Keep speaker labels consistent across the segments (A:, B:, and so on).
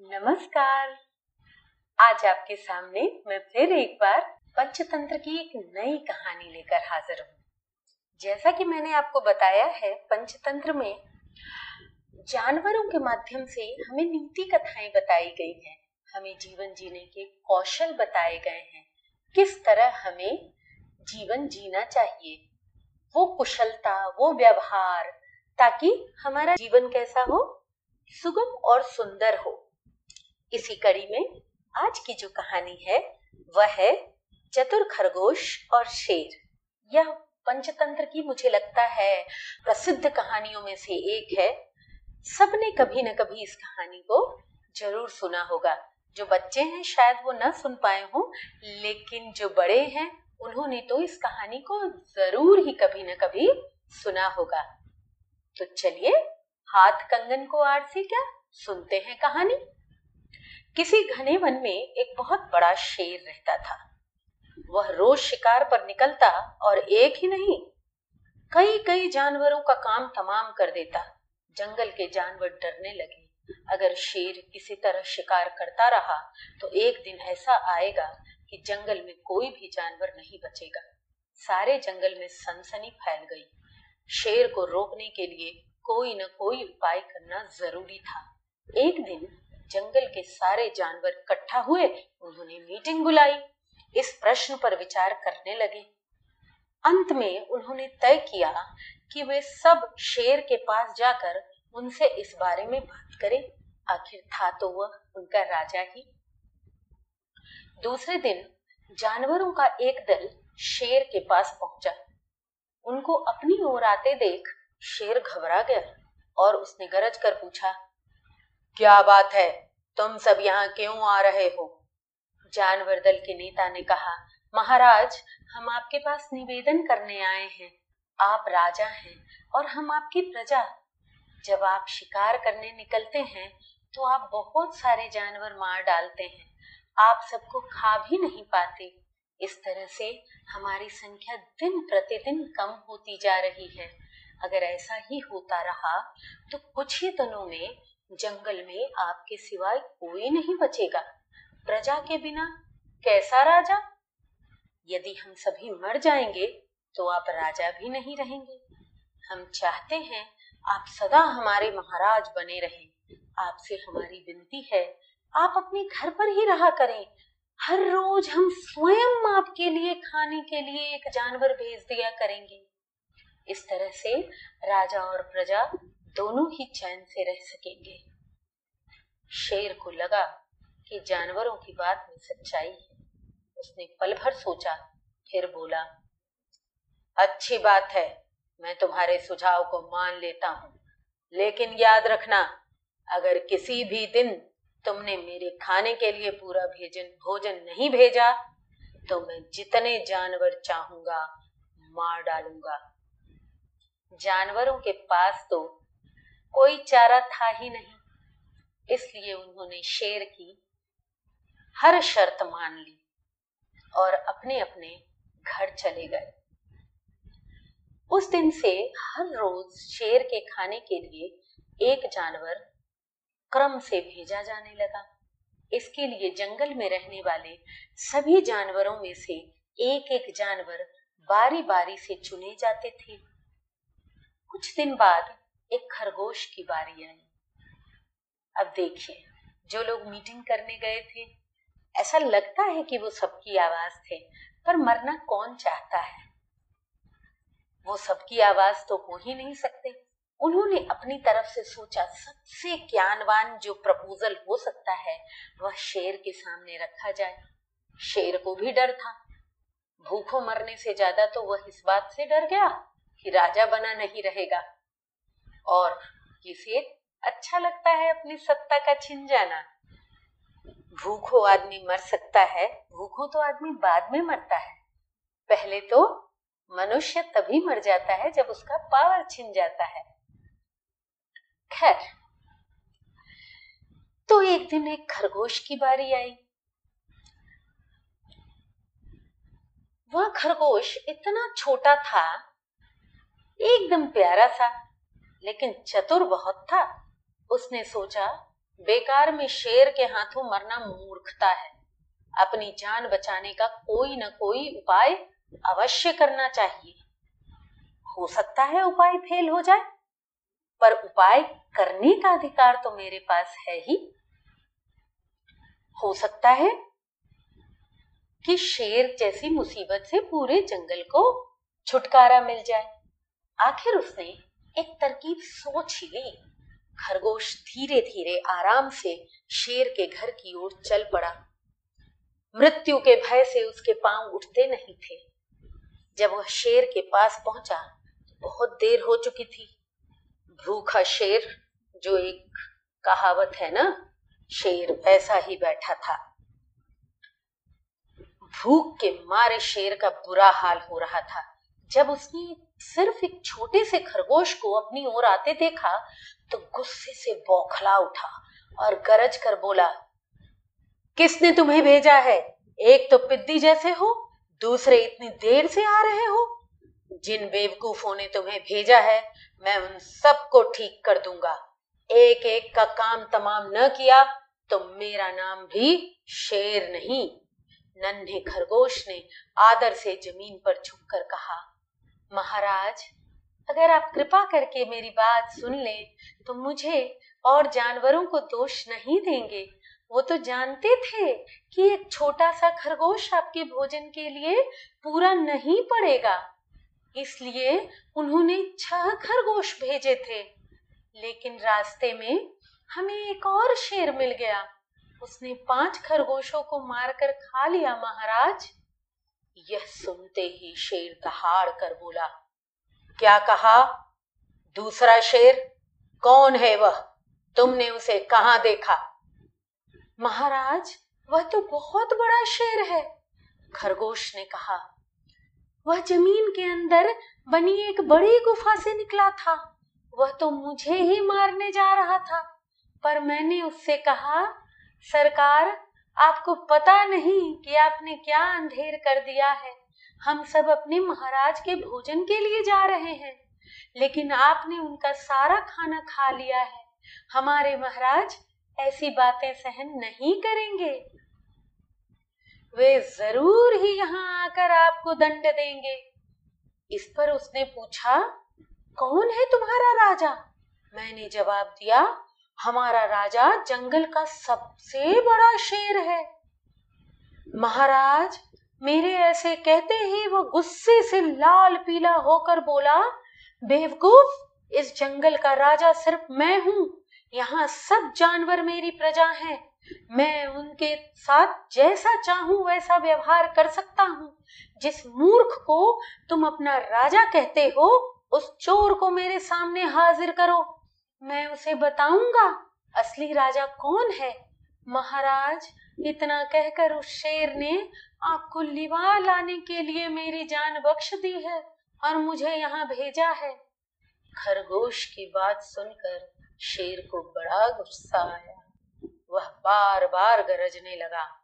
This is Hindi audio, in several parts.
A: नमस्कार। आज आपके सामने मैं फिर एक बार पंचतंत्र की एक नई कहानी लेकर हाजिर हूँ। जैसा कि मैंने आपको बताया है, पंचतंत्र में जानवरों के माध्यम से हमें नीति कथाएँ बताई गई हैं। हमें जीवन जीने के कौशल बताए गए हैं। किस तरह हमें जीवन जीना चाहिए? वो कुशलता, वो व्यवहार, ताकि हमारा जीवन कैसा हो, सुगम और सुंदर हो। इसी कड़ी में आज की जो कहानी है, वह है चतुर खरगोश और शेर। यह पंचतंत्र की मुझे लगता है प्रसिद्ध कहानियों में से एक है। सबने कभी न कभी इस कहानी को ज़रूर सुना होगा। जो बच्चे हैं, शायद वो न सुन पाए हों, लेकिन जो बड़े हैं, उन्होंने तो इस कहानी को ज़रूर ही कभी न कभी सुना होगा। तो चलिए, हाथ कंगन को आर से क्या? सुनते हैं कहानी। किसी घने वन में एक बहुत बड़ा शेर रहता था। वह रोज शिकार पर निकलता और एक ही नहीं कई कई जानवरों का काम तमाम कर देता। जंगल के जानवर डरने लगे। अगर शेर किसी तरह शिकार करता रहा तो एक दिन ऐसा आएगा कि जंगल में कोई भी जानवर नहीं बचेगा। सारे जंगल में सनसनी फैल गई। शेर को रोकने के लिए कोई न कोई उपाय करना ज़रूरी था। एक दिन जंगल के सारे जानवर इकट्ठा हुए, उन्होंने मीटिंग बुलाई। इस प्रश्न पर विचार करने लगे। अंत में उन्होंने तय किया कि वे सब शेर के पास जाकर उनसे इस बारे में बात करें। आखिर था तो वह उनका राजा ही। दूसरे दिन जानवरों का एक दल शेर के पास पहुँचा। उनको अपनी ओर आते देख शेर घबरा गया और उसने गरज कर पूछा क्या बात है? तुम सब यहाँ क्यों आ रहे हो? जानवर दल के नेता ने कहा, महाराज, हम आपके पास निवेदन करने आए हैं। आप राजा हैं और हम आपकी प्रजा। जब आप शिकार करने निकलते हैं तो आप बहुत सारे जानवर मार डालते हैं। आप सबको खा भी नहीं पाते। इस तरह से हमारी संख्या दिन प्रतिदिन कम होती जा रही है। अगर ऐसा ही होता रहा तो कुछ ही दिनों में जंगल में आपके सिवाय कोई नहीं बचेगा। प्रजा के बिना कैसा राजा? यदि हम सभी मर जाएँगे तो आप राजा भी नहीं रहेंगे। हम चाहते हैं आप सदा हमारे महाराज बने रहें। आपसे हमारी विनती है, आप अपने घर पर ही रहा करें। हर रोज हम स्वयं आपके लिए खाने के लिए एक जानवर भेज दिया करेंगे। इस तरह से राजा और प्रजा दोनों ही चैन से रह सकेंगे। शेर को लगा कि जानवरों की बात में सच्चाई है। उसने पल भर सोचा, फिर बोला, अच्छी बात है, मैं तुम्हारे सुझाव को मान लेता हूँ। लेकिन याद रखना, अगर किसी भी दिन तुमने मेरे खाने के लिए पूरा भेजन, भोजन नहीं भेजा तो मैं जितने जानवर चाहूँगा, मार डालूँगा। जानवरों के पास तो कोई चारा था ही नहीं। इसलिए उन्होंने शेर की हर शर्त मान ली और अपने अपने घर चले गए। उस दिन से हर रोज शेर के खाने के लिए एक जानवर क्रम से भेजा जाने लगा। इसके लिए जंगल में रहने वाले सभी जानवरों में से एक एक जानवर बारी बारी से चुने जाते थे। कुछ दिन बाद एक खरगोश की बारी आई। अब देखिए, जो लोग मीटिंग करने गए थे, ऐसा लगता है कि वो सबकी आवाज़ थे, पर मरना कौन चाहता है? वो सबकी आवाज़ तो हो ही नहीं सकते। उन्होंने अपनी तरफ़ से सोचा, सबसे ज्ञानवान जो प्रपोजल हो सकता है, वह शेर के सामने रखा जाए। शेर को भी डर था। भूखों मरने से ज़्यादा तो वह इस बात से डर गया कि राजा बना नहीं रहेगा। और किसे अच्छा लगता है अपनी सत्ता का छिन जाना। भूखो आदमी मर सकता है, भूखो तो आदमी बाद में मरता है। पहले तो मनुष्य तभी मर जाता है जब उसका पावर छिन जाता है। खैर तो एक दिन एक खरगोश की बारी आई। वह खरगोश इतना छोटा था, एकदम प्यारा सा लेकिन चतुर बहुत था। उसने सोचा, बेकार में शेर के हाथों मरना मूर्खता है। अपनी जान बचाने का कोई न कोई उपाय अवश्य करना चाहिए। हो सकता है उपाय फेल हो जाए, पर उपाय करने का अधिकार तो मेरे पास है ही। हो सकता है कि शेर जैसी मुसीबत से पूरे जंगल को छुटकारा मिल जाए। आखिर उसने एक तरकीब सोच ही ली खरगोश धीरे धीरे आराम से शेर के घर की ओर चल पड़ा। मृत्यु के भय से उसके पाँव उठते नहीं थे। जब वह शेर के पास पहुँचा तो बहुत देर हो चुकी थी। भूखा शेर, जो एक कहावत है ना, शेर वैसा ही बैठा था। भूख के मारे शेर का बुरा हाल हो रहा था। जब उसने सिर्फ़ एक छोटे से खरगोश को अपनी ओर आते देखा तो गुस्से से बौखला उठा और गरज कर बोला, किसने तुम्हें भेजा है? एक तो पिद्दी जैसे हो, दूसरे इतनी देर से आ रहे हो। जिन बेवकूफों ने तुम्हें भेजा है, मैं उन सबको ठीक कर दूँगा। एक एक का काम तमाम न किया तो मेरा नाम भी शेर नहीं। नन्हे खरगोश ने आदर से ज़मीन पर झुककर कहा महाराज, अगर आप कृपा करके मेरी बात सुन ले तो मुझे और जानवरों को दोष नहीं देंगे। वो तो जानते थे कि एक छोटा सा खरगोश आपके भोजन के लिए पूरा नहीं पड़ेगा। इसलिए उन्होंने छह खरगोश भेजे थे। लेकिन रास्ते में हमें एक और शेर मिल गया। उसने पाँच खरगोशों को मारकर खा लिया, महाराज। यह सुनते ही शेर दहाड़ कर बोला, क्या कहा? दूसरा शेर? कौन है वह? तुमने उसे कहाँ देखा? महाराज, वह तो बहुत बड़ा शेर है, खरगोश ने कहा। वह ज़मीन के अंदर बनी एक बड़ी गुफा से निकला था। वह तो मुझे ही मारने जा रहा था, पर मैंने उससे कहा, सरकार आपको पता नहीं कि आपने क्या अंधेर कर दिया है। हम सब अपने महाराज के भोजन के लिए जा रहे हैं, लेकिन आपने उनका सारा खाना खा लिया है। हमारे महाराज ऐसी बातें सहन नहीं करेंगे। वे ज़रूर ही यहाँ आकर आपको दंड देंगे। इस पर उसने पूछा, कौन है तुम्हारा राजा? मैंने जवाब दिया हमारा राजा जंगल का सबसे बड़ा शेर है। महाराज, मेरे ऐसे कहते ही वो गुस्से से लाल पीला होकर बोला, बेवकूफ़, इस जंगल का राजा सिर्फ़ मैं हूँ। यहाँ सब जानवर मेरी प्रजा हैं। मैं उनके साथ जैसा चाहूँ, वैसा व्यवहार कर सकता हूँ। जिस मूर्ख को तुम अपना राजा कहते हो, उस चोर को मेरे सामने हाजिर करो। मैं उसे बताऊँगा, असली राजा कौन है? महाराज, इतना कहकर उस शेर ने आपको लिवा लाने के लिए मेरी जान बख्श दी है और मुझे यहाँ भेजा है। खरगोश की बात सुनकर शेर को बड़ा गुस्सा आया। वह बार बार गरजने लगा।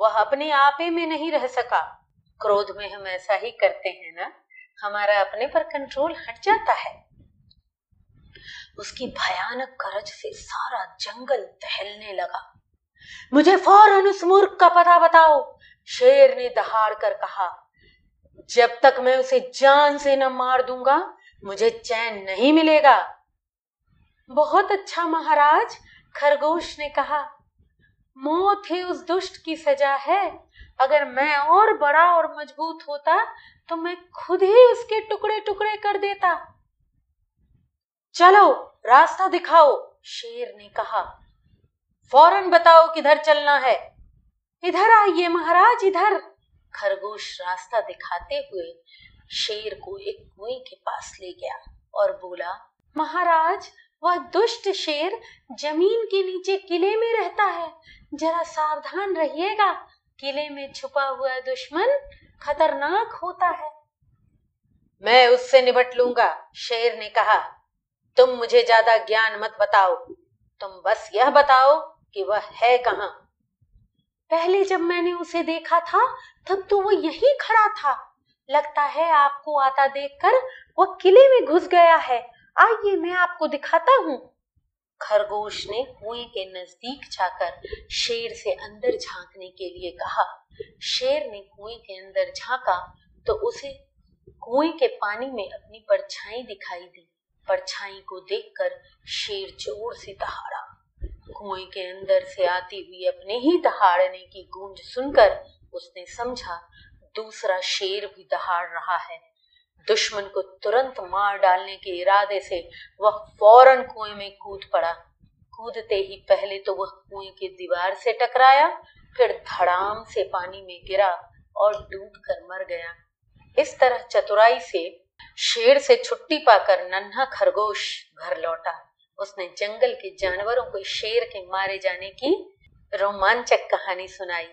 A: वह अपने आपे में नहीं रह सका। क्रोध में हम ऐसा ही करते हैं ना? हमारा अपने पर कंट्रोल हट जाता है। उसकी भयानक गरज से सारा जंगल दहलने लगा। मुझे फ़ौरन उस मूर्ख का पता बताओ, शेर ने दहाड़ कर कहा, जब तक मैं उसे जान से न मार दूँगा, मुझे चैन नहीं मिलेगा। बहुत अच्छा महाराज, खरगोश ने कहा, मौत ही उस दुष्ट की सजा है। अगर मैं और बड़ा और मज़बूत होता तो मैं खुद ही उसके टुकड़े टुकड़े कर देता। चलो, रास्ता दिखाओ, शेर ने कहा। फ़ौरन बताओ किधर चलना है। इधर आइए महाराज, इधर। खरगोश रास्ता दिखाते हुए शेर को एक कुएँ के पास ले गया और बोला, महाराज, वह दुष्ट शेर ज़मीन के नीचे किले में रहता है। जरा सावधान रहिएगा, किले में छुपा हुआ दुश्मन खतरनाक होता है। मैं उससे निपट लूँगा, शेर ने कहा। तुम मुझे ज़्यादा ज्ञान मत बताओ। तुम बस यह बताओ कि वह है कहाँ। पहले जब मैंने उसे देखा था, तब तो वो यही खड़ा था। लगता है आपको आता देखकर वो किले में घुस गया है। आइए मैं आपको दिखाता हूँ। खरगोश ने कुएँ के नज़दीक जाकर शेर से अंदर झांकने के लिए कहा। शेर ने कुएँ के अंदर झांका तो उसे कुएँ के पानी में अपनी परछाई दिखाई दी। परछाई को देखकर शेर ज़ोर से दहाड़ा। कुएँ के अंदर से आती हुई अपने ही दहाड़ने की गूंज सुनकर उसने समझा, दूसरा शेर भी दहाड़ रहा है। दुश्मन को तुरंत मार डालने के इरादे से वह फ़ौरन कुएँ में कूद पड़ा। कूदते ही पहले तो वह कुएँ की दीवार से टकराया, फिर धड़ाम से पानी में गिरा और डूब कर मर गया। इस तरह चतुराई से शेर से छुट्टी पाकर नन्हा खरगोश घर लौटा। उसने जंगल के जानवरों को शेर के मारे जाने की रोमांचक कहानी सुनाई।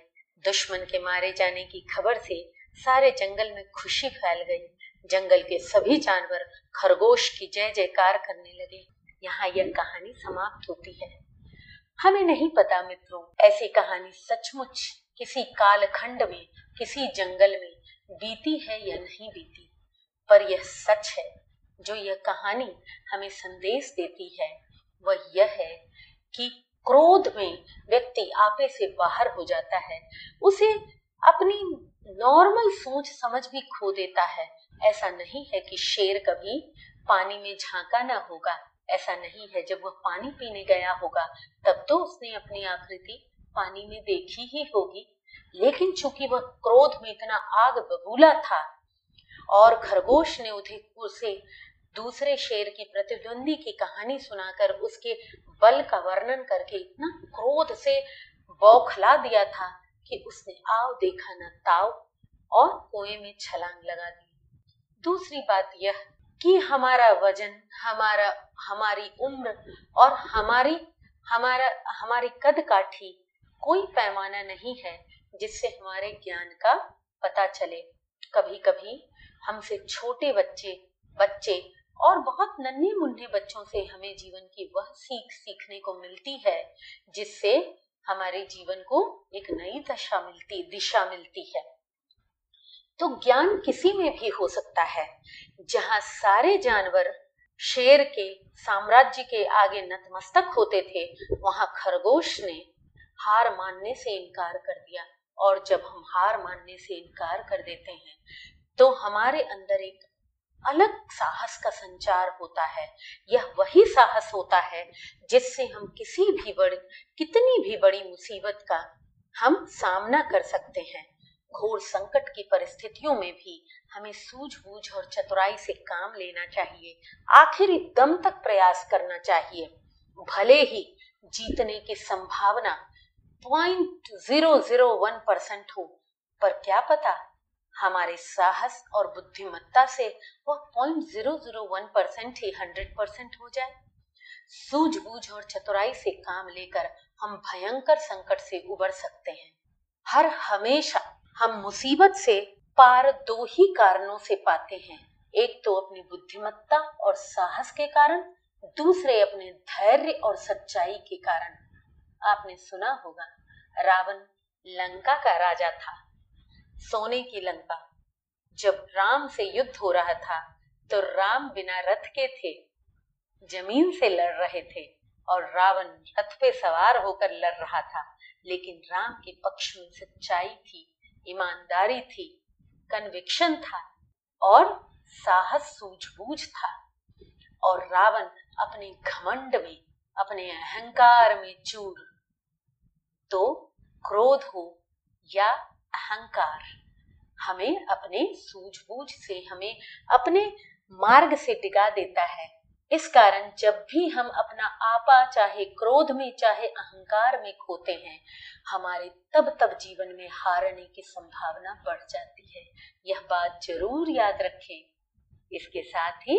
A: दुश्मन के मारे जाने की खबर से सारे जंगल में खुशी फैल गई। जंगल के सभी जानवर खरगोश की जय जयकार करने लगे। यहाँ यह कहानी समाप्त होती है। हमें नहीं पता मित्रों, ऐसी कहानी सचमुच किसी कालखंड में, किसी जंगल में बीती है या नहीं बीती। पर यह सच है, जो यह कहानी हमें संदेश देती है, वह यह है कि क्रोध में व्यक्ति आपे से बाहर हो जाता है, उसे अपनी नॉर्मल सोच समझ भी खो देता है। ऐसा नहीं है कि शेर कभी पानी में झांका ना होगा, ऐसा नहीं है, जब वह पानी पीने गया होगा, तब तो उसने अपनी आकृति पानी में देखी ही होगी। लेकिन चूँकि वह क्रोध में इतना आग बबूला था और खरगोश ने उसे उसे दूसरे शेर की प्रतिद्वंदी की कहानी सुनाकर उसके बल का वर्णन करके इतना क्रोध से बौखला दिया था कि उसने आओ देखा न ताव और कुएँ में छलांग लगा दी। दूसरी बात यह कि हमारा वज़न, हमारा हमारी उम्र और हमारी हमारा हमारी कद काठी कोई पैमाना नहीं है जिससे हमारे ज्ञान का पता चले। कभी कभी हमसे छोटे बच्चे बच्चे और बहुत नन्हे मुन्ने बच्चों से हमें जीवन की वह सीख सीखने को मिलती है, जिससे हमारे जीवन को एक नई दशा मिलती, दिशा मिलती है। तो ज्ञान किसी में भी हो सकता है, जहाँ सारे जानवर शेर के, साम्राज्य के आगे नतमस्तक होते थे, वहाँ खरगोश ने हार मानने से इनकार कर दिया। और जब हम हार मानने से इनकार कर देते हैं तो हमारे अंदर एक अलग साहस का संचार होता है। यह वही साहस होता है जिससे हम किसी भी बड़ी, कितनी भी बड़ी मुसीबत का हम सामना कर सकते हैं। घोर संकट की परिस्थितियों में भी हमें सूझबूझ और चतुराई से काम लेना चाहिए। आखिरी दम तक प्रयास करना चाहिए। भले ही जीतने की संभावना point zero zero one percent हो, पर क्या पता हमारे साहस और बुद्धिमत्ता से वह point zero zero one percent ही हंड्रेड परसेंट हो जाए। सूझबूझ और चतुराई से काम लेकर हम भयंकर संकट से उबर सकते हैं। हर हमेशा हम मुसीबत से पार दो ही कारणों से पाते हैं। एक तो अपनी बुद्धिमत्ता और साहस के कारण, दूसरे अपने धैर्य और सच्चाई के कारण। आपने सुना होगा, रावण लंका का राजा था। सोने की लंका जब राम से युद्ध हो रहा था तो राम बिना रथ के थे। ज़मीन से लड़ रहे थे और रावण रथ पे सवार होकर लड़ रहा था। लेकिन राम के पक्ष में सच्चाई थी, ईमानदारी थी कन्विक्शन था और साहस सूझबूझ था। और रावण अपने घमंड में, अपने अहंकार में चूर। तो क्रोध हो या अहंकार। हमें अपने सूझबूझ से, हमें अपने मार्ग से डिगा देता है। इस कारण जब भी हम अपना आपा, चाहे क्रोध में, चाहे अहंकार में खोते हैं, हमारे तब तब जीवन में हारने की संभावना बढ़ जाती है। यह बात ज़रूर याद रखें। इसके साथ ही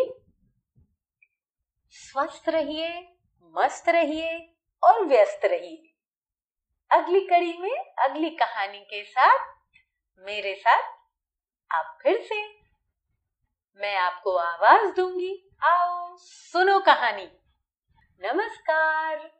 A: स्वस्थ रहिए, मस्त रहिए और व्यस्त रहिए। अगली कड़ी में, अगली कहानी के साथ, मेरे साथ, आप फिर से। मैं आपको आवाज़ दूँगी। आओ, सुनो कहानी। नमस्कार।